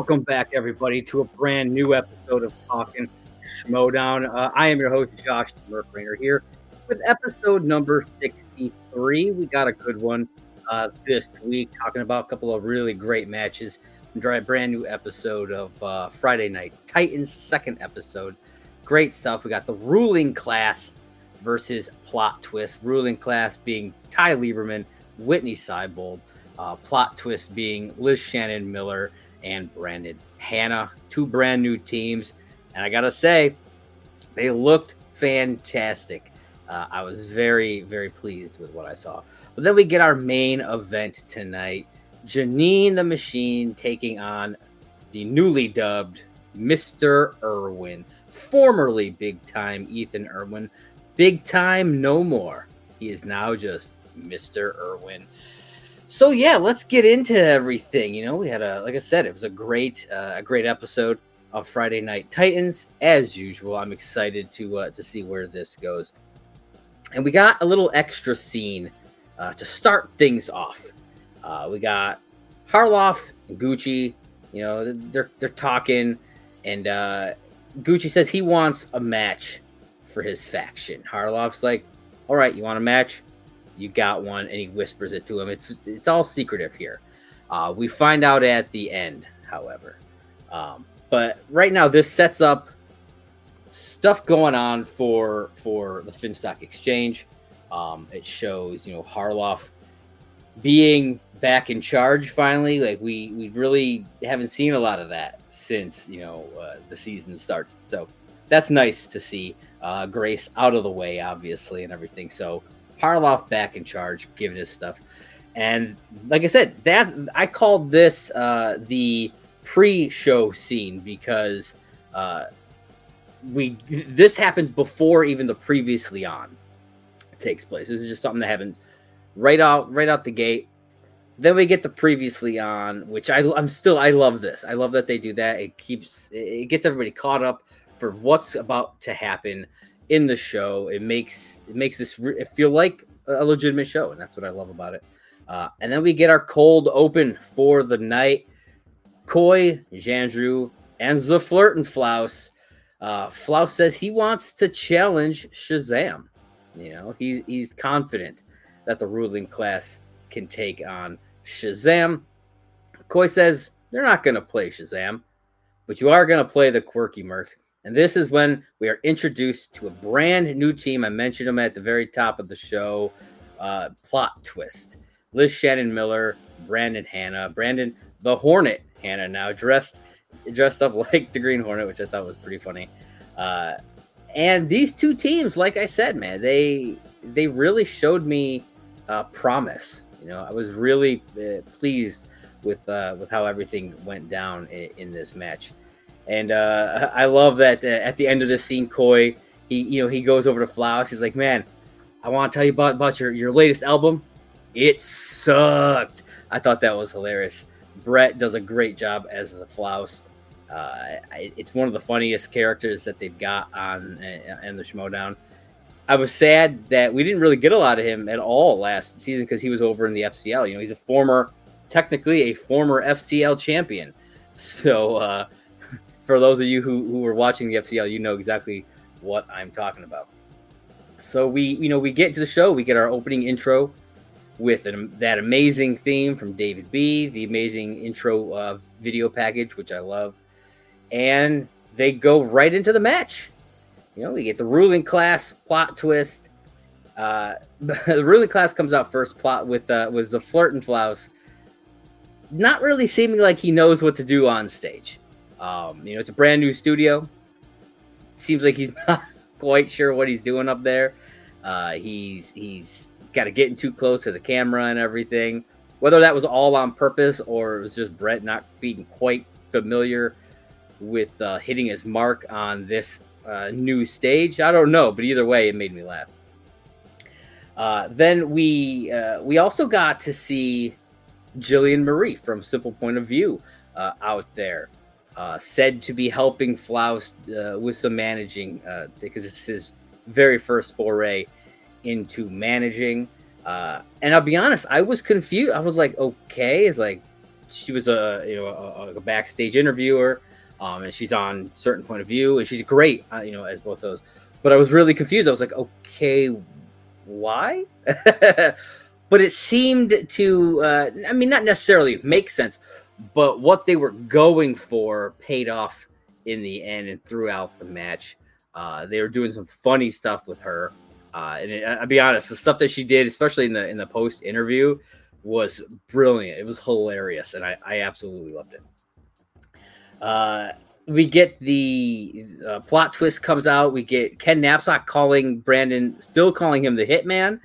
Welcome back, everybody, to a brand new episode of Talking Schmoedown. Uh, I am your host, Josh Murkrainer, here with episode number 63. We got a good one uh, this week, talking about a couple of really great matches. A brand new episode of uh, Friday Night Titans, second episode. Great stuff. We got the ruling class versus plot twist. Ruling class being Ty Lieberman, Whitney Seibold. Uh, plot twist being Liz Shannon Miller and Brandon Hanna, two brand new teams. And I got to say, they looked fantastic. Uh, I was very, very pleased with what I saw. But then we get our main event tonight Janine the Machine taking on the newly dubbed Mr. Irwin, formerly big time Ethan Irwin. Big time no more. He is now just Mr. Irwin. So yeah, let's get into everything. You know, we had a like I said, it was a great uh, a great episode of Friday Night Titans as usual. I'm excited to uh, to see where this goes. And we got a little extra scene uh, to start things off. Uh, we got Harloff and Gucci. You know, they're they're talking, and uh, Gucci says he wants a match for his faction. Harloff's like, "All right, you want a match? You got one, and he whispers it to him. It's it's all secretive here. Uh, we find out at the end, however. Um, but right now, this sets up stuff going on for for the Finstock Exchange. Um, it shows you know Harloff being back in charge finally. Like we we really haven't seen a lot of that since you know uh, the season started. So that's nice to see. Uh, Grace out of the way, obviously, and everything. So Harloff back in charge, giving his stuff. And like I said, that I called this uh, the pre-show scene because uh, we this happens before even the previously on takes place. This is just something that happens right out right out the gate. Then we get the previously on, which I, I'm still I love this. I love that they do that. It keeps it gets everybody caught up for what's about to happen in the show. It makes it makes this re- feel like a legitimate show, and that's what I love about it. Uh, and then we get our cold open for the night. Coy, Jandreau, and the Flirtin' Flaus. Uh, Flaus says he wants to challenge Shazam. You know, he, he's confident that the ruling class can take on Shazam. Coy says they're not going to play Shazam, but you are going to play the quirky Mercs. And this is when we are introduced to a brand new team. I mentioned them at the very top of the show. Uh, plot twist. Liz Shannon Miller, Brandon Hanna, Brandon the Hornet Hanna now dressed dressed up like the Green Hornet, which I thought was pretty funny. Uh, and these two teams, like I said, man, they they really showed me uh, promise. You know, I was really uh, pleased with uh, with how everything went down in, in this match. And uh, I love that uh, at the end of the scene, Coy, he you know he goes over to Flaus. He's like, "Man, I want to tell you about, about your your latest album. It sucked." I thought that was hilarious. Brett does a great job as the Flaus. Uh, it's one of the funniest characters that they've got on uh, in the Schmoedown. I was sad that we didn't really get a lot of him at all last season because he was over in the FCL. You know, he's a former, technically a former FCL champion. So uh, for those of you who, who were watching the FCL, you know exactly what I'm talking about. So we, you know, we get to the show, we get our opening intro with an, that amazing theme from David B, the amazing intro uh, video package, which I love, and they go right into the match. You know, we get the ruling class plot twist. Uh, the ruling class comes out first. Plot with uh, was the flirt and Flaus, not really seeming like he knows what to do on stage. Um, you know, it's a brand new studio. Seems like he's not quite sure what he's doing up there. Uh, he's he's got to getting too close to the camera and everything. Whether that was all on purpose or it was just Brett not being quite familiar with uh, hitting his mark on this uh, new stage, I don't know. But either way, it made me laugh. Uh, then we uh, we also got to see Jillian Marie from Simple Point of View uh, out there uh, said to be helping Flaus uh, with some managing uh, because it's his very first foray into managing. Uh, and I'll be honest, I was confused. I was like, okay, it's like she was a you know a, a backstage interviewer, um, and she's on certain point of view, and she's great, you know, as both those. But I was really confused. I was like, okay, why? but it seemed to, uh, I mean, not necessarily make sense, but what they were going for paid off in the end and throughout the match. Uh, they were doing some funny stuff with her. Uh, and it, I'll be honest, the stuff that she did, especially in the in the post interview, was brilliant. It was hilarious, and I, I absolutely loved it. Uh, we get the uh, plot twist comes out. We get Ken Napzok calling Brandon, still calling him the Hitman.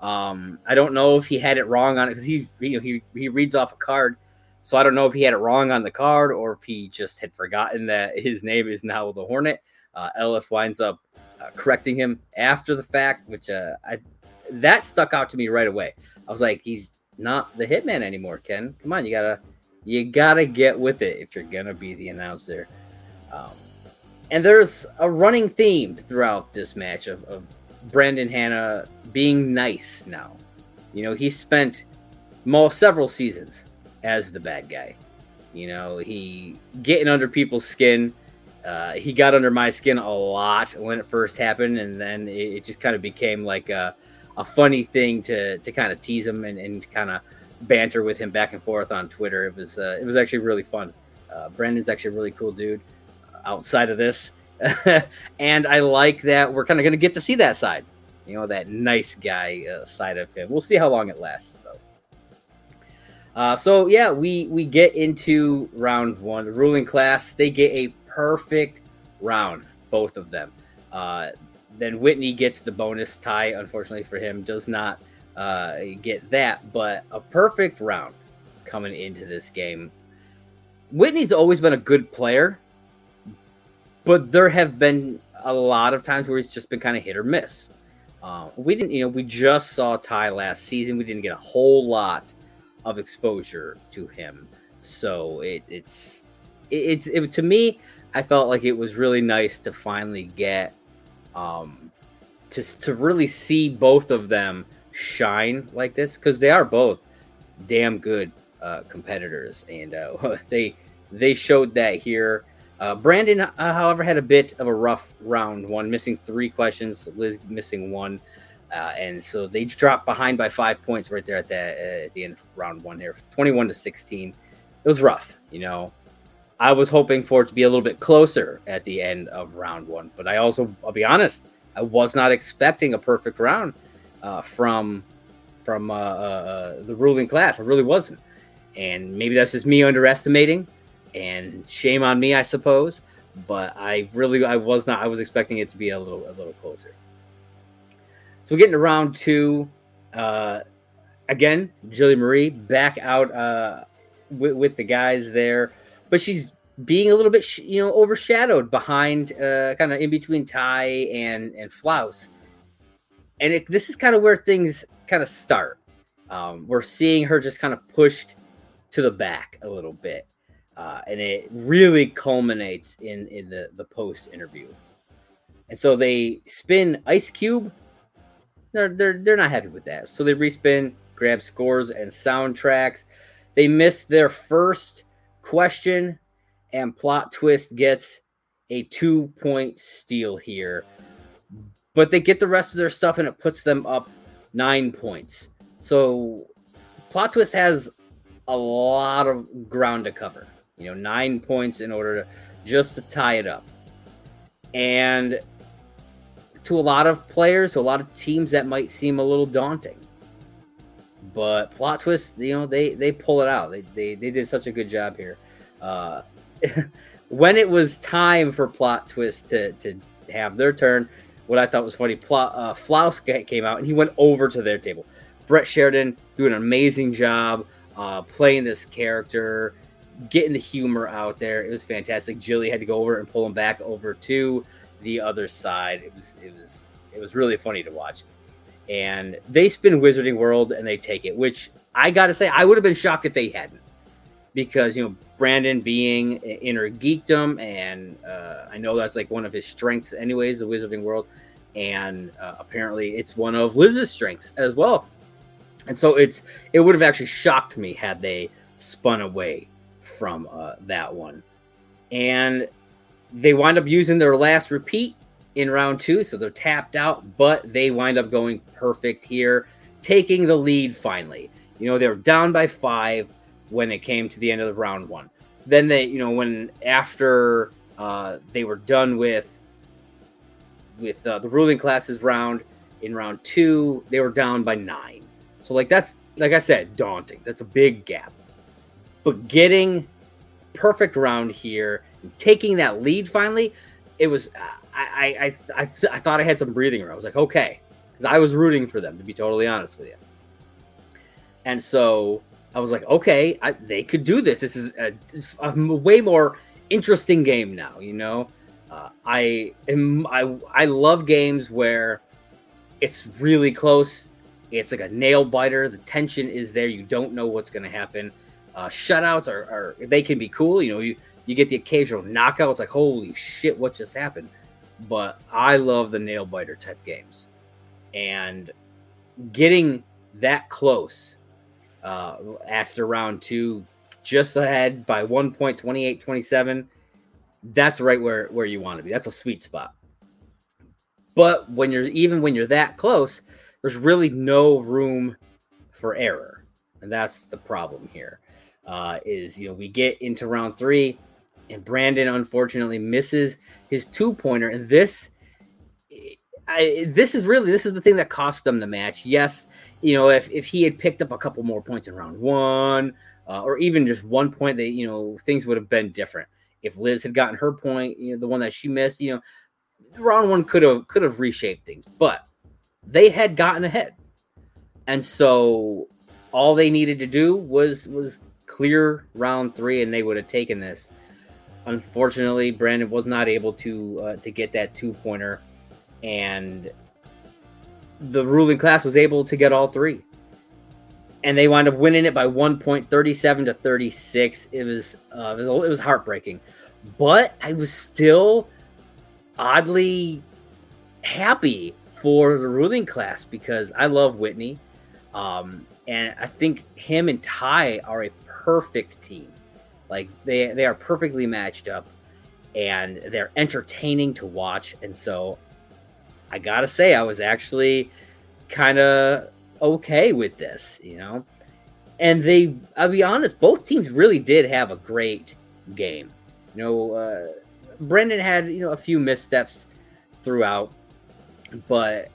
Um, I don't know if he had it wrong on it because he you know he he reads off a card, so I don't know if he had it wrong on the card or if he just had forgotten that his name is now the Hornet. Uh, Ellis winds up uh, correcting him after the fact, which uh, I that stuck out to me right away. I was like, he's not the hitman anymore, Ken. Come on, you gotta you gotta get with it if you're gonna be the announcer. Um, and there's a running theme throughout this match of, of Brandon Hanna being nice now. You know, he spent more several seasons as the bad guy. You know, he getting under people's skin. Uh, he got under my skin a lot when it first happened, and then it, it just kind of became like a, a funny thing to to kind of tease him and, and kind of banter with him back and forth on Twitter. It was uh, it was actually really fun. Uh, Brandon's actually a really cool dude uh, outside of this, and I like that we're kind of going to get to see that side. You know, that nice guy uh, side of him. We'll see how long it lasts, though. Uh, so yeah, we we get into round one. The ruling class they get a perfect round, both of them. Uh, then Whitney gets the bonus tie. Unfortunately for him, does not uh, get that, but a perfect round coming into this game. Whitney's always been a good player, but there have been a lot of times where he's just been kind of hit or miss. Uh, we didn't, you know, we just saw Tay last season. We didn't get a whole lot of exposure to him, so it, it's it's it, to me. I felt like it was really nice to finally get um, to to really see both of them shine like this because they are both damn good uh, competitors, and uh, they they showed that here. Uh, Brandon, uh, however, had a bit of a rough round one, missing three questions, Liz missing one, uh, and so they dropped behind by five points right there at the uh, at the end of round one here, twenty-one to sixteen. It was rough, you know. I was hoping for it to be a little bit closer at the end of round one, but I also, I'll be honest, I was not expecting a perfect round uh, from from uh, uh, uh, the ruling class. I really wasn't, and maybe that's just me underestimating, and shame on me, I suppose. But I really, I was not. I was expecting it to be a little, a little closer. So we're getting to round two. Uh, again, Julie Marie back out uh, with, with the guys there, but she's being a little bit, you know, overshadowed behind, uh, kind of in between Tay and and Flaus and it, this is kind of where things kind of start. Um, we're seeing her just kind of pushed to the back a little bit, uh, and it really culminates in in the the post interview. And so they spin Ice Cube. They're they're they're not happy with that, so they respin, grab scores and soundtracks. They miss their first question, and plot twist gets a two point steal here but they get the rest of their stuff and it puts them up nine points. So plot twist has a lot of ground to cover. You know, nine points in order to just to tie it up. And to a lot of players, to a lot of teams, that might seem a little daunting. But plot twist, you know, they they pull it out. They they, they did such a good job here. Uh, when it was time for plot twist to to have their turn, what I thought was funny, Pla- uh, Flaus came out and he went over to their table. Brett Sheridan doing an amazing job uh, playing this character, getting the humor out there. It was fantastic. Jilly had to go over and pull him back over to the other side. It was it was it was really funny to watch. And they spin Wizarding World and they take it, which I got to say I would have been shocked if they hadn't, because you know Brandon being Innergeekdom, and uh, I know that's like one of his strengths, anyways, the Wizarding World, and uh, apparently it's one of Liz's strengths as well. And so it's it would have actually shocked me had they spun away from uh, that one. And they wind up using their last repeat in round two, so they're tapped out, but they wind up going perfect here, taking the lead finally. You know, they were down by five when it came to the end of the round one. Then they, you know, when after uh, they were done with with uh, the ruling classes round in round two, they were down by nine. So like that's like I said, daunting. That's a big gap. But getting perfect round here, taking that lead finally, it was I I I, I thought I had some breathing room. I was like, okay, because I was rooting for them to be totally honest with you. And so I was like, okay, I, they could do this. This is a, a, way more interesting game now. You know, uh, I am I I love games where it's really close. It's like a nail biter. The tension is there. You don't know what's going to happen. Uh, shutouts are, are they can be cool. You know, you you get the occasional knockout. It's like holy shit, what just happened? But I love the nail biter type games, and getting that close uh, after round two, just ahead by one point, 28 27. That's right where, where you want to be. That's a sweet spot. But when you're even when you're that close, there's really no room for error. And that's the problem here. Uh, is you know, we get into round three, and Brandon unfortunately misses his two pointer. And this I, this is really this is the thing that cost them the match. Yes, you know, if, if he had picked up a couple more points in round one, uh, or even just one point, that you know things would have been different. If Liz had gotten her point, you know, the one that she missed, you know, round one could have could have reshaped things, but they had gotten ahead, and so all they needed to do was was clear round three, and they would have taken this. Unfortunately, Brandon was not able to uh, to get that two pointer, and the ruling class was able to get all three. And they wound up winning it by one point, 37 to 36. It was, uh, it was, it was heartbreaking. But I was still oddly happy for the ruling class because I love Whitney. Um, and I think him and Ty are a perfect team. Like they they are perfectly matched up and they're entertaining to watch. And so I gotta say, I was actually kind of okay with this, you know. And they, I'll be honest, both teams really did have a great game. You know, uh, Brandon had you know a few missteps throughout, but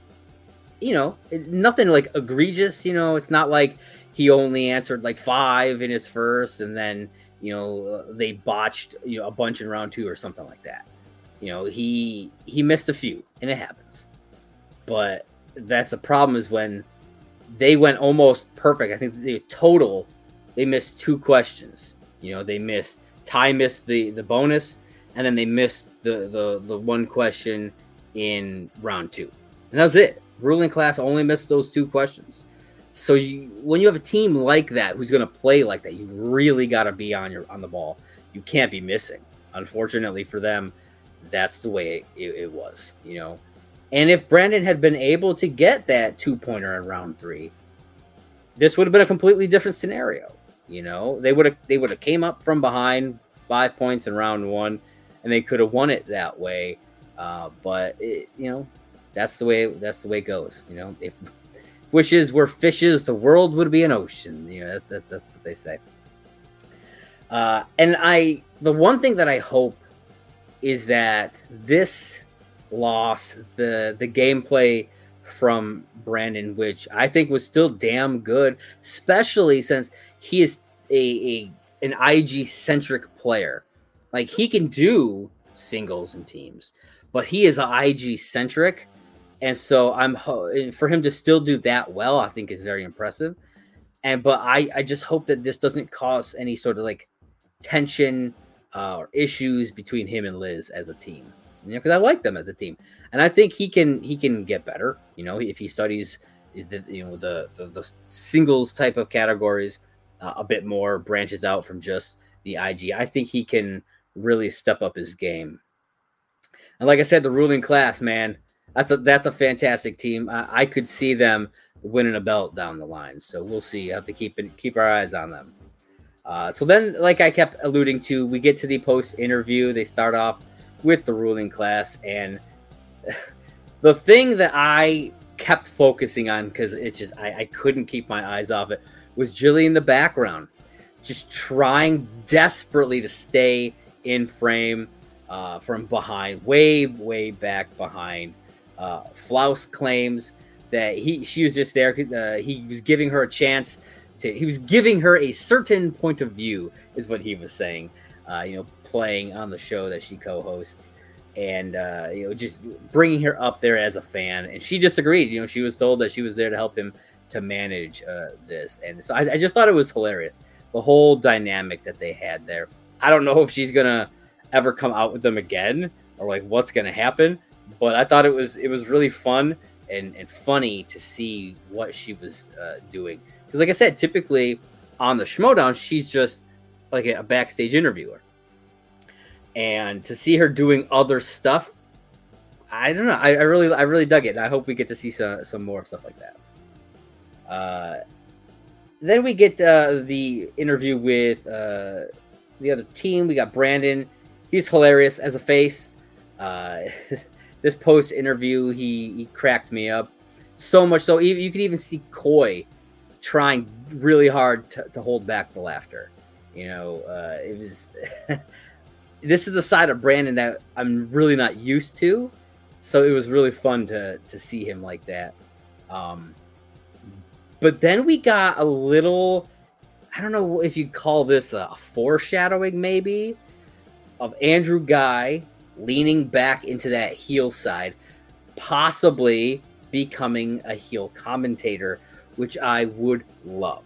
you know, nothing like egregious. You know, it's not like he only answered like five in his first, and then you know uh, they botched you know a bunch in round two or something like that. You know, he he missed a few, and it happens. But that's the problem is when they went almost perfect. I think the total they missed two questions. You know, they missed Ty missed the the bonus, and then they missed the the the one question in round two, and that was it. Ruling class only missed those two questions. So you, when you have a team like that who's going to play like that, you really got to be on your on the ball. You can't be missing. Unfortunately for them, that's the way it, it was. You know, and if Brandon had been able to get that two pointer in round three, this would have been a completely different scenario. You know, they would have they would have came up from behind five points in round one, and they could have won it that way. Uh, but it, you know, that's the way that's the way it goes. You know, if wishes were fishes, the world would be an ocean. You know, that's that's that's what they say. Uh, and I, the one thing that I hope is that this loss, the the gameplay from Brandon, which I think was still damn good, especially since he is a, a an IG centric player. Like he can do singles and teams, but he is IG centric and so I'm for him to still do that well, I think is very impressive. And but I I just hope that this doesn't cause any sort of like tension uh, or issues between him and Liz as a team. You know, because I like them as a team, and I think he can he can get better. You know, if he studies the you know the the, the singles type of categories uh, a bit more, branches out from just the IG. I think he can really step up his game. And like I said, the ruling class, man, that's a that's a fantastic team. I, I could see them winning a belt down the line. So we'll see. have to keep it, keep our eyes on them. Uh, so then, like I kept alluding to, we get to the post interview. They start off with the ruling class, and the thing that I kept focusing on because it's just I, I couldn't keep my eyes off it was Jilly in the background, just trying desperately to stay in frame uh, from behind, way way back behind. Uh, Flaus claims that he she was just there. Uh, he was giving her a chance to. He was giving her a certain point of view, is what he was saying. Uh, you know, playing on the show that she co-hosts, and uh, you know, just bringing her up there as a fan. And she disagreed. You know, she was told that she was there to help him to manage uh, this, and so I, I just thought it was hilarious the whole dynamic that they had there. I don't know if she's gonna ever come out with them again or like what's gonna happen, but I thought it was it was really fun and, and funny to see what she was uh, doing. Because, like I said, typically on the Schmoedown, she's just like a backstage interviewer. And to see her doing other stuff, I don't know. I, I really, I really dug it. I hope we get to see some, some more stuff like that. Uh, then we get uh, the interview with uh, the other team. We got Brandon. He's hilarious as a face. Uh, this post interview, he he cracked me up so much so you could even see Coy trying really hard to, to hold back the laughter. You know, uh, it was. this is a side of Brandon that I'm really not used to, so it was really fun to to see him like that. Um, but then we got a little. I don't know if you'd call this a foreshadowing, maybe, of Andrew Guy leaning back into that heel side, possibly becoming a heel commentator, which I would love.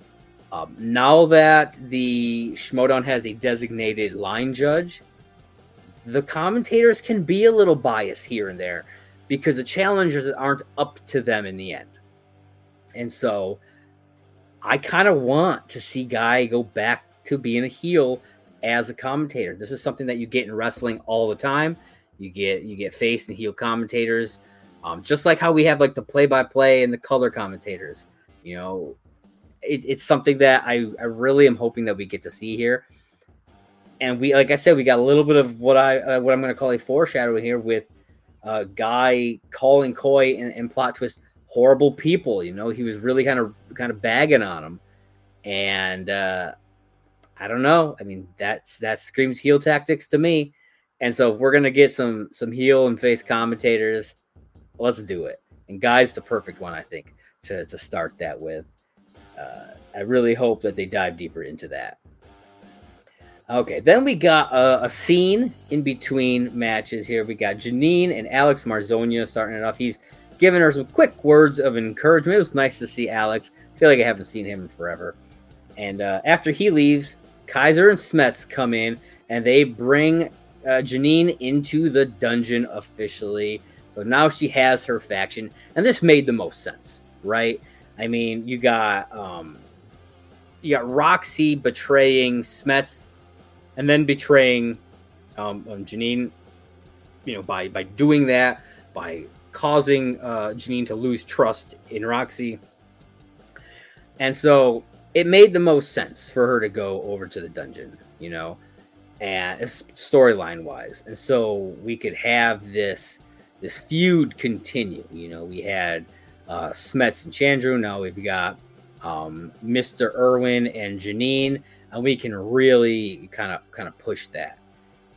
Um, now that the Schmoedown has a designated line judge, the commentators can be a little biased here and there because the challengers aren't up to them in the end. And so I kind of want to see Guy go back to being a heel as a commentator. This is something that you get in wrestling all the time. You get you get face and heel commentators, um, just like how we have like the play-by-play and the color commentators. You know, it, it's something that I I really am hoping that we get to see here. And we, like I said, we got a little bit of what I uh, what I'm going to call a foreshadowing here with uh, guy calling Coy and, and plot twist horrible people. You know, he was really kind of kind of bagging on him, and uh, I don't know. I mean, that's that screams heel tactics to me. And so if we're gonna get some some heel and face commentators, let's do it. And Guy's the perfect one, I think, to, to start that with. Uh, I really hope that they dive deeper into that. Okay, then we got a, a, scene in between matches here. We got Janine and Alex Marzonia starting it off. He's giving her some quick words of encouragement. It was nice to see Alex. I feel like I haven't seen him in forever. And uh, after he leaves, Kaiser and Smets come in and they bring uh, Janine into the dungeon officially. So now she has her faction, and this made the most sense, right? I mean, you got um, you got Roxy betraying Smets, and then betraying um, um, Janine. You know, by by doing that, by causing uh, Janine to lose trust in Roxy. And so it made the most sense for her to go over to the dungeon, you know, and storyline wise. And so we could have this this feud continue. You know, we had uh, Smets and Chandru. Now we've got um, Mr. Irwin and Janine, and we can really kind of kind of push that.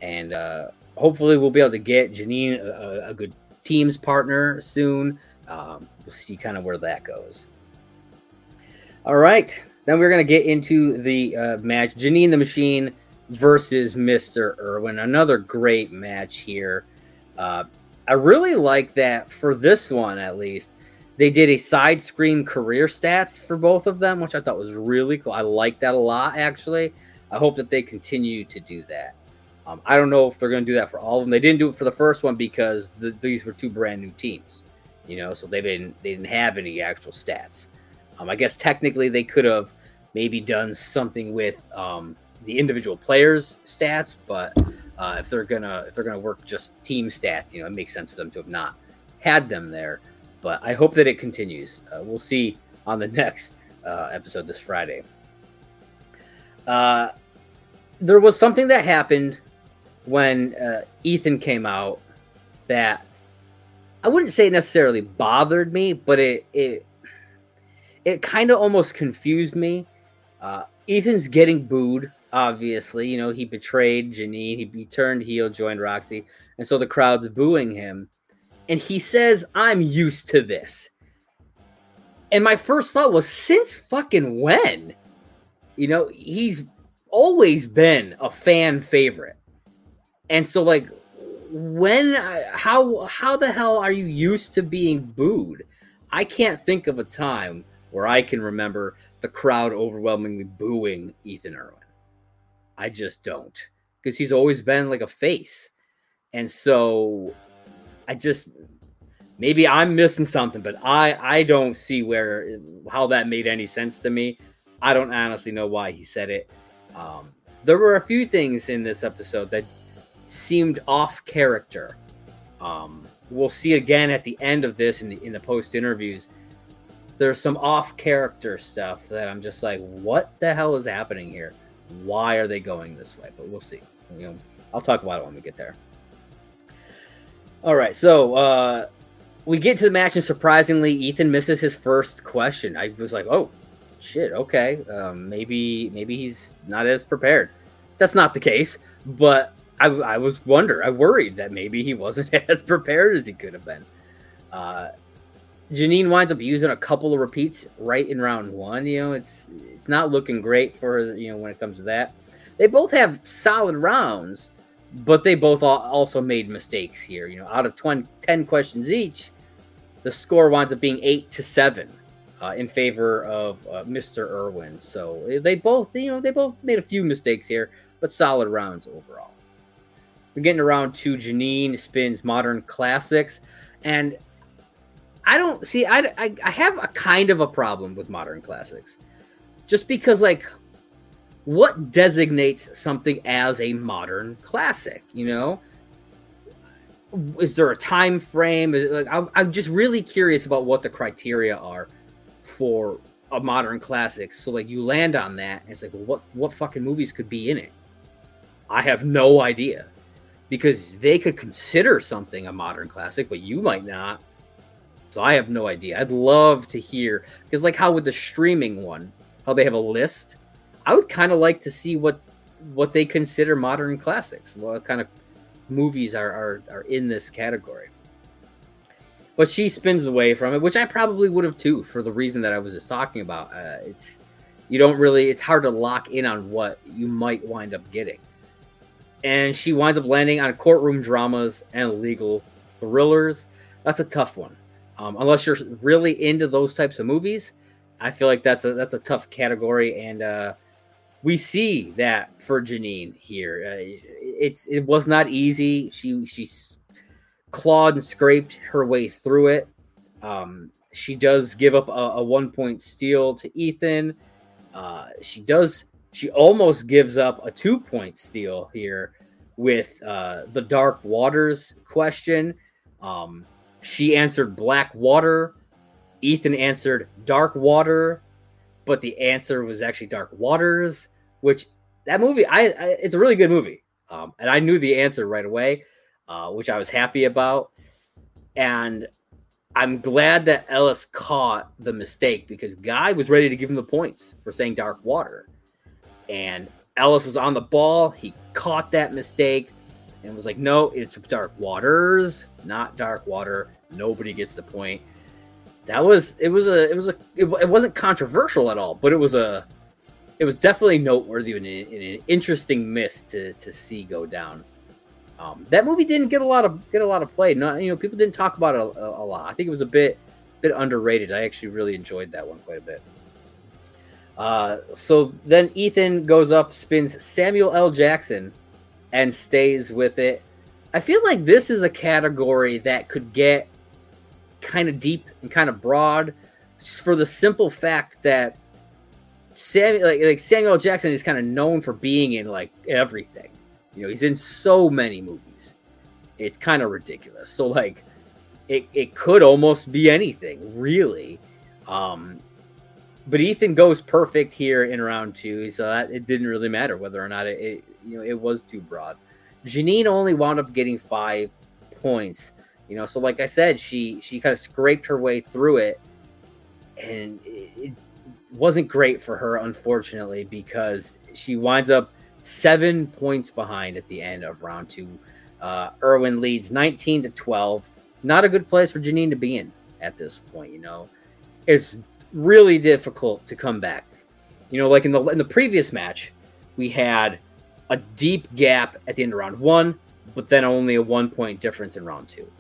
And uh, hopefully, we'll be able to get Janine a, a good teams partner soon. Um, we'll see kind of where that goes. All right, then we're going to get into the uh, match Janine the Machine versus Mr. Irwin. Another great match here. Uh, I really like that for this one, at least. They did a side screen career stats for both of them, which I thought was really cool. I like that a lot, actually. I hope that they continue to do that. Um, I don't know if they're going to do that for all of them. They didn't do it for the first one because the, these were two brand new teams, you know, so they didn't they didn't have any actual stats. Um, I guess technically they could have maybe done something with um, the individual players' stats, but uh, if they're gonna if they're gonna work just team stats, you know, it makes sense for them to have not had them there. But I hope that it continues. Uh, we'll see on the next uh, episode this Friday. Uh, there was something that happened when uh, Ethan came out that I wouldn't say necessarily bothered me, but it it it kind of almost confused me. Uh, Ethan's getting booed, obviously. You know, he betrayed Janine, he, he turned heel, joined Roxy, and so the crowd's booing him. And he says, I'm used to this. And my first thought was, since fucking when? You know, he's always been a fan favorite. And so, like, when, how, how the hell are you used to being booed? I can't think of a time where I can remember the crowd overwhelmingly booing Ethan Irwin. I just don't because he's always been like a face. And so I just maybe I'm missing something, but I I don't see where how that made any sense to me. I don't honestly know why he said it. Um, there were a few things in this episode that seemed off character. Um, we'll see again at the end of this in the in the post interviews there's some off character stuff that I'm just like, what the hell is happening here? Why are they going this way? But we'll see. You know, I'll talk about it when we get there. All right, so uh, we get to the match, and surprisingly, Ethan misses his first question. I was like, oh, shit, okay, um, maybe maybe he's not as prepared. That's not the case, but I, I was wonder, I worried that maybe he wasn't as prepared as he could have been. Uh, Janine winds up using a couple of repeats right in round one. You know, it's it's not looking great for you know when it comes to that. They both have solid rounds, but they both also made mistakes here. You know, out of 20, 10 questions each, the score winds up being eight to seven uh, in favor of uh, Mr. Irwin. So eh, they both, you know, they both made a few mistakes here, but solid rounds overall. We're getting around to Janine spins modern classics, and I don't see. I, I, I have a kind of a problem with modern classics, just because like, what designates something as a modern classic? You know, is there a time frame? Like, I'm, I'm just really curious about what the criteria are for a modern classic. So like, you land on that, and it's like, well, what what fucking movies could be in it? I have no idea because they could consider something a modern classic, but you might not so I have no idea. I'd love to hear because like how with the streaming one, how they have a list. I would kind of like to see what what they consider modern classics. What kind of movies are are, are in this category. But she spins away from it, which I probably would have too, for the reason that I was just talking about. Uh, it's you don't really it's hard to lock in on what you might wind up getting. And she winds up landing on courtroom dramas and legal thrillers. That's a tough one um, unless you're really into those types of movies, I feel like that's a that's a tough category, and uh, we see that for Janine here. Uh, it's it was not easy. She she clawed and scraped her way through it. Um, she does give up a, a one point steal to Ethan. Uh, she does. She almost gives up a two point steal here with uh, the Dark Waters question. Um, she answered black water. Ethan answered dark water, but the answer was actually dark waters, which that movie, I, I it's a really good movie. Um, and I knew the answer right away, uh, which I was happy about. And I'm glad that Ellis caught the mistake because Guy was ready to give him the points for saying dark water. And Ellis was on the ball. He caught that mistake and was like, no, it's dark waters, not dark water. Nobody gets the point. That was it was a it was a it, it wasn't controversial at all, but it was a it was definitely noteworthy and an, interesting miss to to see go down. Um, that movie didn't get a lot of get a lot of play. Not you know people didn't talk about it a, a, a lot. I think it was a bit bit underrated. I actually really enjoyed that one quite a bit. Uh, so then Ethan goes up, spins Samuel L. Jackson and stays with it. I feel like this is a category that could get kind of deep and kind of broad just for the simple fact that Samuel like, like Samuel Jackson is kind of known for being in like everything. You know, he's in so many movies. It's kind of ridiculous. So like it, it could almost be anything, really. Um but Ethan goes perfect here in round two, so that it didn't really matter whether or not it, it you know it was too broad. Janine only wound up getting five points. You know, so like I said, she she kind of scraped her way through it, and it, wasn't great for her, unfortunately, because she winds up seven points behind at the end of round two. Uh, Irwin leads 19 to 12. Not a good place for Janine to be in at this point. You know, it's really difficult to come back. You know, like in the in the previous match, we had a deep gap at the end of round one, but then only a one point difference in round two.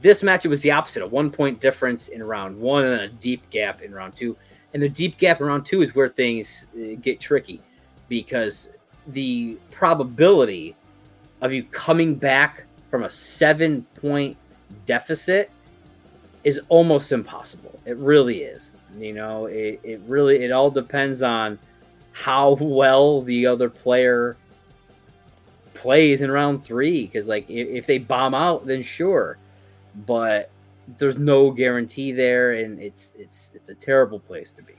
This match, it was the opposite a one point difference in round one and then a deep gap in round two. And the deep gap in round two is where things uh, get tricky because the probability of you coming back from a seven point deficit is almost impossible. It really is. You know, it, it really, it all depends on how well the other player plays in round three. Because like if, if they bomb out, then sure, but there's no guarantee there, and it's it's it's a terrible place to be.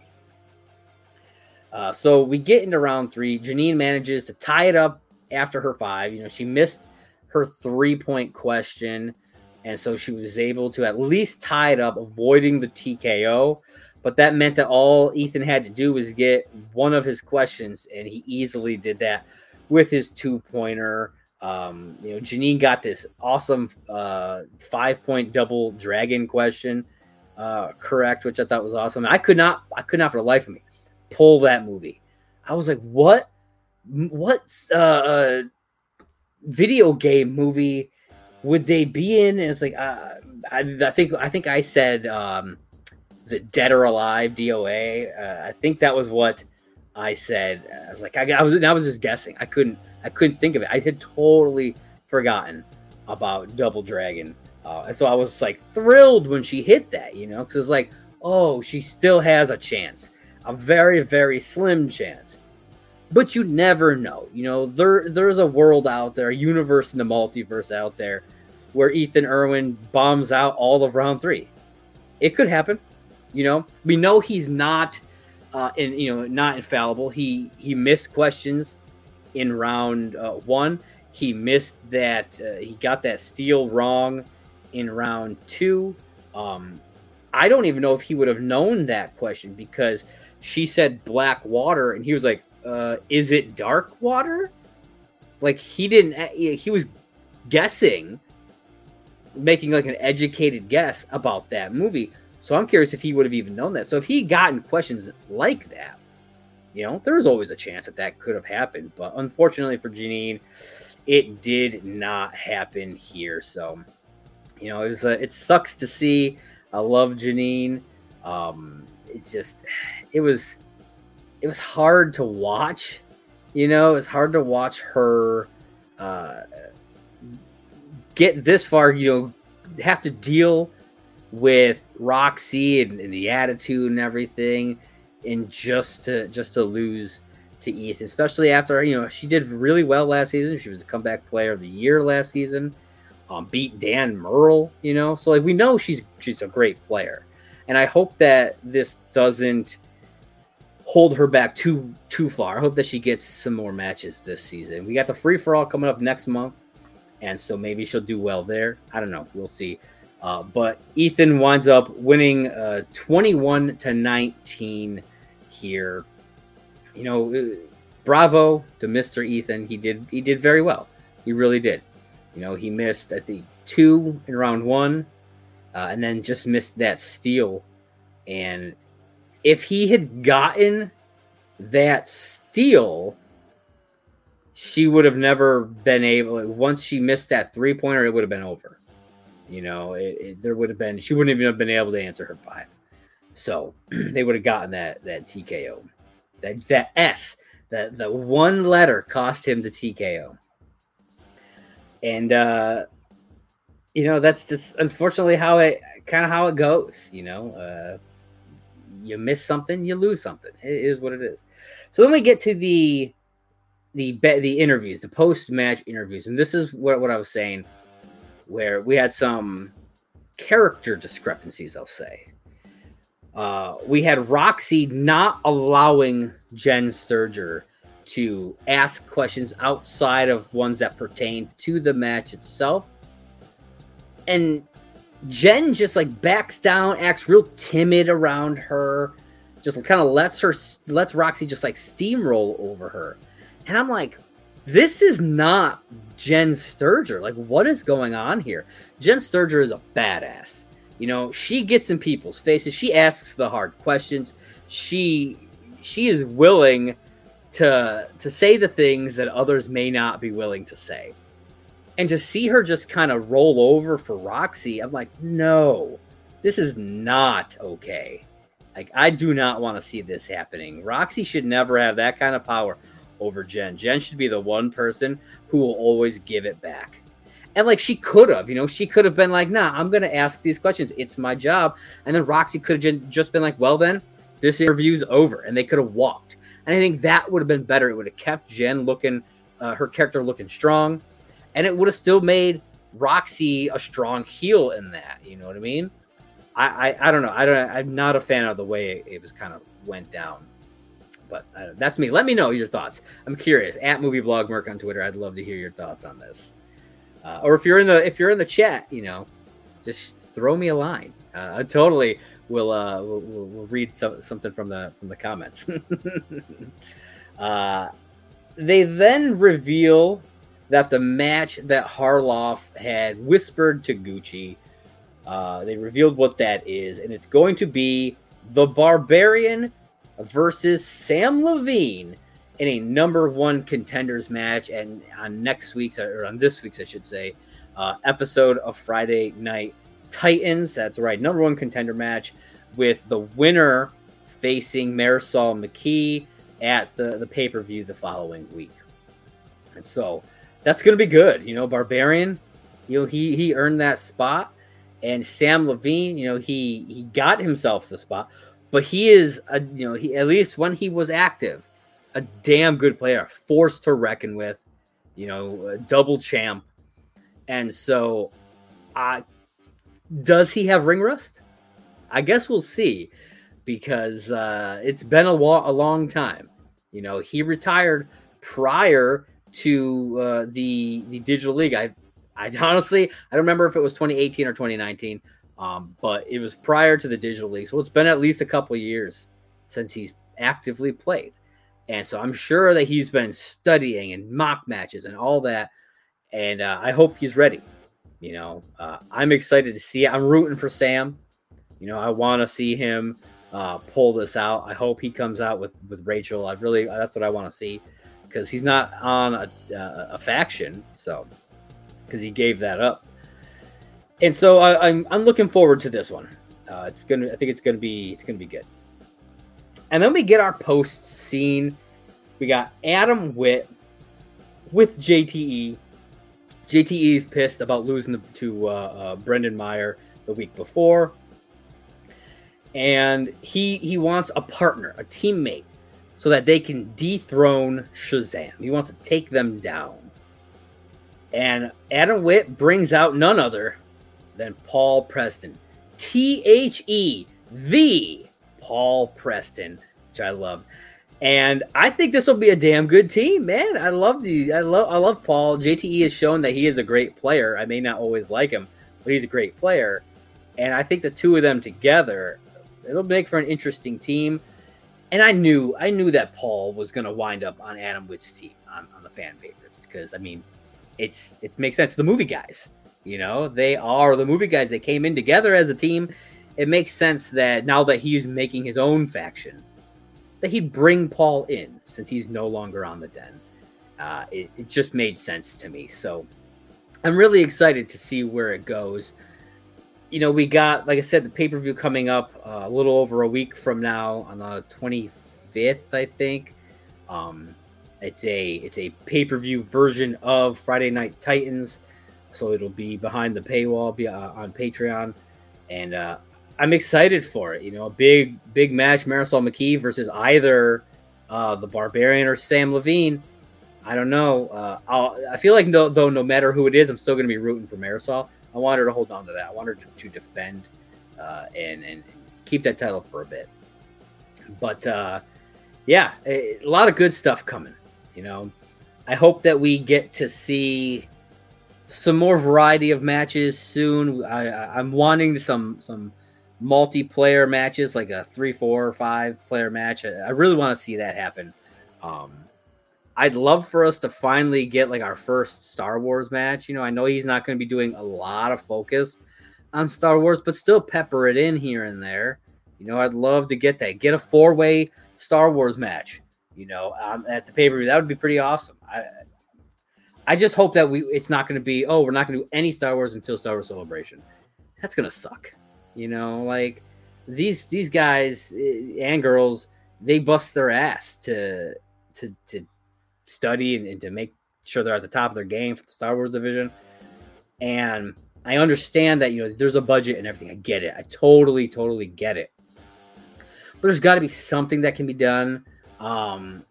Uh, so we get into round three. Janine manages to tie it up after her five. You know, she missed her three point question, and so she was able to at least tie it up, avoiding the TKO. But that meant that all Ethan had to do was get one of his questions, and he easily did that with his two pointer. Um, you know, Janine got this awesome uh, five point double dragon question uh, correct, which I thought was awesome. I could not, I could not for the life of me pull that movie. I was like, what, what uh, uh, video game movie would they be in? And it's like, uh, I, I think, I think I said, um, was it Dead or Alive? DOA. Uh, I think that was what I said. I was like, I, I was, I was just guessing. I couldn't, I couldn't think of it. I had totally forgotten about Double Dragon. Uh, so I was like thrilled when she hit that, you know, because it's like, oh, she still has a chance, a very, very slim chance. But you never know, you know. There, there's a world out there, a universe in the multiverse out there, where Ethan Irwin bombs out all of round three. It could happen. You know, we know he's not, uh, in you know, not infallible. He he missed questions in round uh, one. He missed that. Uh, he got that steal wrong in round two. Um, I don't even know if he would have known that question because she said black water, and he was like, uh, "Is it dark water?" Like he didn't. Uh, he was guessing, making like an educated guess about that movie so I'm curious if he would have even known that. So if he gotten questions like that, you know, there's always a chance that that could have happened. But unfortunately for Janine, it did not happen here. So, you know, it was it sucks to see. I love Janine. Um, it's just it was it was hard to watch. You know, it's hard to watch her uh, get this far. You know, have to deal with Roxy and, and, the attitude and everything, and just to just to lose to Ethan, especially after you know she did really well last season. She was a comeback player of the year last season. Um, beat Dan Murrell, you know, so like we know she's she's a great player, and I hope that this doesn't hold her back too too far. I hope that she gets some more matches this season. We got the free for all coming up next month, and so maybe she'll do well there. I don't know. We'll see. Uh, but Ethan winds up winning uh, 21 to 19 here. You know, uh, bravo to Mr. Ethan. He did he did very well. He really did. You know, he missed I think two in round one, uh, and then just missed that steal. And if he had gotten that steal, she would have never been able. Once she missed that three pointer, it would have been over. You know, it, it, there would have been she wouldn't even have been able to answer her five, so they would have gotten that that TKO. That that S, that the one letter cost him the TKO. And uh, you know that's just unfortunately how it kind of how it goes. You know, uh, you miss something, you lose something. It is what it is. So then we get to the the the interviews, the post match interviews, and this is what what I was saying where we had some character discrepancies, I'll say. uh, we had Roxy not allowing Jen Sturger to ask questions outside of ones that pertain to the match itself. And Jen just like backs down, acts real timid around her, just kind of lets her, lets Roxy just like steamroll over her. And I'm like, this is not Jen Sturger. Like, what is going on here? Jen Sturger is a badass. You know, she gets in people's faces. She asks the hard questions. She she is willing to to say the things that others may not be willing to say. And to see her just kind of roll over for Roxy, I'm like, no, this is not okay. Like, I do not want to see this happening. Roxy should never have that kind of power over Jen. Jen should be the one person who will always give it back. And like she could have, you know, she could have been like, nah, I'm going to ask these questions. It's my job. And then Roxy could have just been like, well, then this interview's over. And they could have walked. And I think that would have been better. It would have kept Jen looking, uh, her character looking strong, and it would have still made Roxy a strong heel in that. You know what I mean? I I, I don't know. I don't. I'm not a fan of the way it, it was kind of went down. But uh, that's me. Let me know your thoughts. I'm curious. At Movie Blog Merc on Twitter. I'd love to hear your thoughts on this. Uh, or if you're in the if you're in the chat, you know, just throw me a line. Uh, I totally we'll uh we'll, we'll read some, something from the from the comments. uh, they then reveal that the match that Harloff had whispered to Gucci, uh, they revealed what that is, and it's going to be the Barbarian versus Samm Levine in a number one contenders match, and on next week's or on this week's, I should say, uh, episode of Friday Night Titans. That's right, number one contender match with the winner facing Marisol McKee at the, the pay per view the following week. And so that's going to be good. You know, Barbarian, you know, he, he earned that spot. And Samm Levine, you know, he, he got himself the spot, but he is, a, you know, he at least when he was active, a damn good player, force to reckon with, you know, double champ. And so, uh, does he have ring rust? I guess we'll see because uh, it's been a, wa- a long time. You know, he retired prior to uh, the the digital league. I I honestly I don't remember if it was 2018 or 2019, um, but it was prior to the digital league. So it's been at least a couple years since he's actively played, and so I'm sure that he's been studying and mock matches and all that. And uh, I hope he's ready. You know, uh, I'm excited to see it. I'm rooting for Samm. You know, I want to see him uh, pull this out. I hope he comes out with with Rachel. I really that's what I want to see because he's not on a, uh, a faction, so because he gave that up. And so I, am I'm, I'm looking forward to this one. Uh, it's gonna I think it's gonna be it's gonna be good. And then we get our post scene. We got Adam Witt with JTE. JTE is pissed about losing to uh, uh, Brendan Meyer the week before and he he wants a partner, a teammate, so that they can dethrone Shazam. He wants to take them down. And Adam Witt brings out none other than Paul Preston. T H E, the Paul Preston, which I love. And I think this will be a damn good team, man. I love the I love I love Paul. JTE has shown that he is a great player. I may not always like him, but he's a great player. And I think the two of them together It'll make for an interesting team. And I knew I knew that Paul was going to wind up on Adam Witt's team on, on the fan favorites because I mean, it's it makes sense. The movie guys, you know, they are the movie guys. They came in together as a team. It makes sense that now that he's making his own faction, that he'd bring Paul in since he's no longer on the Den. Uh, it, it just made sense to me. So I'm really excited to see where it goes you know, we got, like I said, the pay per view coming up uh, a little over a week from now on the 25th, I think. Um, it's a it's a pay per view version of Friday Night Titans, so it'll be behind the paywall, be uh, on Patreon, and uh, I'm excited for it. You know, a big big match: Marisol McKee versus either uh, the Barbarian or Samm Levine. I don't know. Uh, I feel like though, though no matter who it is, I'm still going to be rooting for Marisol. I want her to hold on to that. I want her to, to defend uh, and, and keep that title for a bit. But uh, yeah, a, a lot of good stuff coming. You know, I hope that we get to see some more variety of matches soon. I, I'm wanting some some multiplayer matches, like a three, four, or five player match. I, I really want to see that happen. Um, I'd love for us to finally get like our first Star Wars match. You know, I know he's not going to be doing a lot of focus on Star Wars, but still pepper it in here and there. You know, I'd love to get that. Get a four way Star Wars match. You know, um, at the pay per view, that would be pretty awesome. I, I just hope that we it's not going to be oh we're not going to do any Star Wars until Star Wars Celebration. That's going to suck. You know, like these these guys eh, and girls they bust their ass to to to study and, and to make sure they're at the top of their game for the Star Wars division. And I understand that you know there's a budget and everything. I get it. I totally totally get it. But there's got to be something that can be done. Um,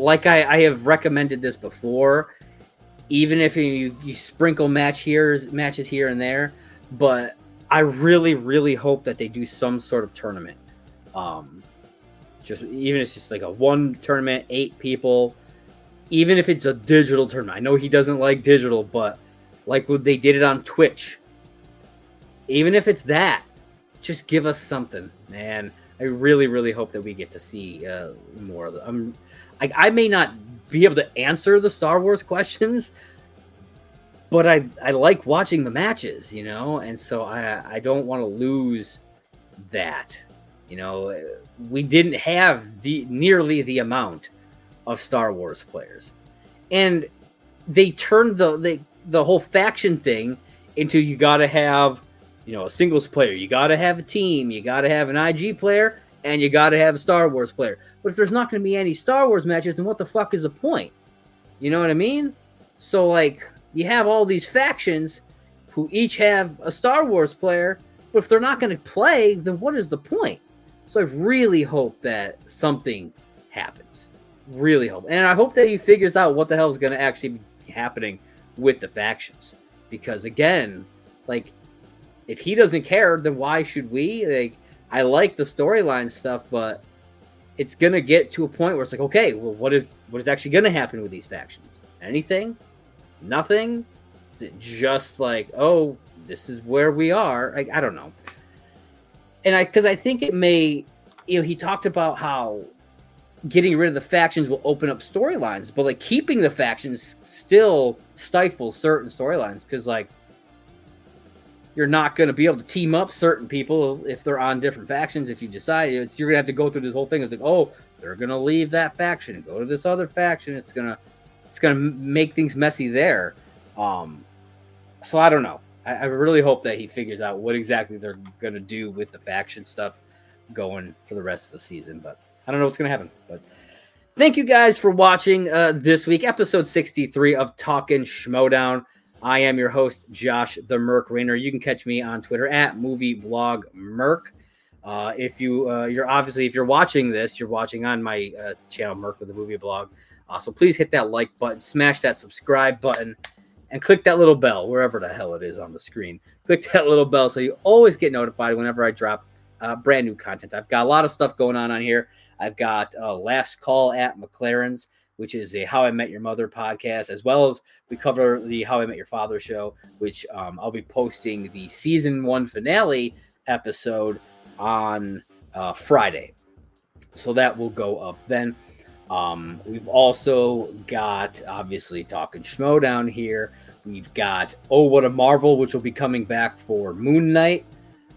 like I, I have recommended this before, even if you, you sprinkle match here matches here and there, but I really really hope that they do some sort of tournament. Um, just even if it's just like a one tournament, eight people, even if it's a digital tournament. I know he doesn't like digital, but like what they did it on Twitch. Even if it's that, just give us something, man. I really, really hope that we get to see uh, more of them. I'm, I, I may not be able to answer the Star Wars questions, but I, I like watching the matches, you know, and so I, I don't want to lose that. You know, we didn't have the nearly the amount of Star Wars players, and they turned the the, the whole faction thing into you got to have you know a singles player, you got to have a team, you got to have an IG player, and you got to have a Star Wars player. But if there's not going to be any Star Wars matches, then what the fuck is the point? You know what I mean? So like you have all these factions who each have a Star Wars player, but if they're not going to play, then what is the point? So I really hope that something happens. Really hope. And I hope that he figures out what the hell is going to actually be happening with the factions. Because again, like if he doesn't care, then why should we? Like I like the storyline stuff, but it's to get to a point where it's like, okay, well what is what is actually to happen with these factions? Anything? Nothing? Is it just like, oh, this is where we are? Like I don't know and I because I think it may, you know, he talked about how getting rid of the factions will open up storylines, but like keeping the factions still stifles certain storylines because like you're not going to be able to team up certain people if they're on different factions. If you decide it's, you're going to have to go through this whole thing. It's like, oh, they're going to leave that faction and go to this other faction. It's gonna it's gonna make things messy there. Um, so I don't know. I, I really hope that he figures out what exactly they're going to do with the faction stuff going for the rest of the season. But I don't know what's going to happen. But thank you guys for watching uh, this week, episode 63 of Talking Schmoedown. I am your host, Josh the Merc Rainer. You can catch me on Twitter at Movie Blog Merc. Uh, if you uh, you're obviously if you're watching this, you're watching on my uh, channel Merc with the Movie Blog. Uh, so please hit that like button, smash that subscribe button, and click that little bell wherever the hell it is on the screen. Click that little bell so you always get notified whenever I drop uh, brand new content. I've got a lot of stuff going on on here. I've got uh, Last Call at McLaren's, which is a How I Met Your Mother podcast, as well as we cover the How I Met Your Father show, which um, I'll be posting the season one finale episode on uh, Friday. So that will go up then. Um, we've also got obviously talking schmo down here. We've got Oh What a Marvel, which will be coming back for Moon Knight.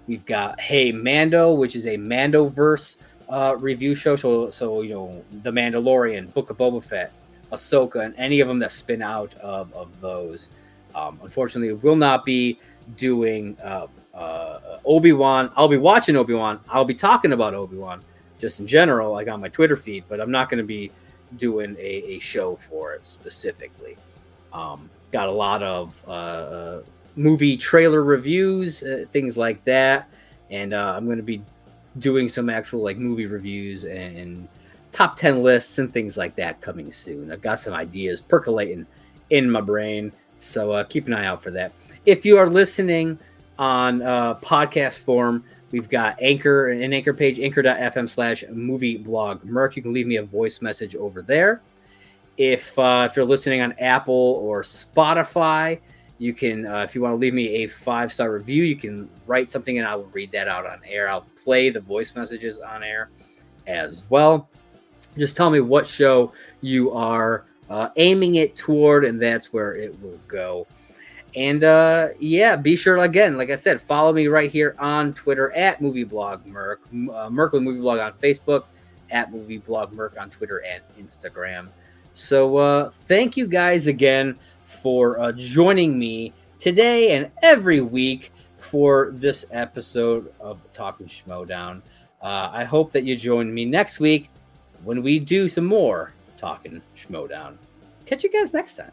We've got Hey Mando, which is a Mandoverse uh, review show. So, so you know, The Mandalorian, Book of Boba Fett, Ahsoka, and any of them that spin out of, of those. Um, unfortunately, will not be doing uh, uh, Obi Wan. I'll be watching Obi Wan. I'll be talking about Obi Wan just in general, like on my Twitter feed, but I'm not going to be doing a, a, show for it specifically. Um, got a lot of uh, uh, movie trailer reviews, uh, things like that, and uh, I'm going to be doing some actual like movie reviews and, and, top 10 lists and things like that coming soon. I've got some ideas percolating in my brain, so uh, keep an eye out for that. If you are listening on uh, podcast form, We've got Anchor, an Anchor page, anchor.fm slash movie blog Merc. You can leave me a voice message over there. If uh, if you're listening on Apple or Spotify, you can uh, if you want to leave me a five star review, you can write something and I will read that out on air. I'll play the voice messages on air as well. Just tell me what show you are uh, aiming it toward, and that's where it will go. And uh, yeah, be sure again, like I said, follow me right here on Twitter at MovieBlog Merc, uh, Merc with Movie Blog on Facebook, at Movie Blog Merc on Twitter and Instagram. So uh, thank you guys again for uh, joining me today and every week for this episode of Talking Schmoedown. Uh, I hope that you join me next week when we do some more Talking Schmoedown. Catch you guys next time.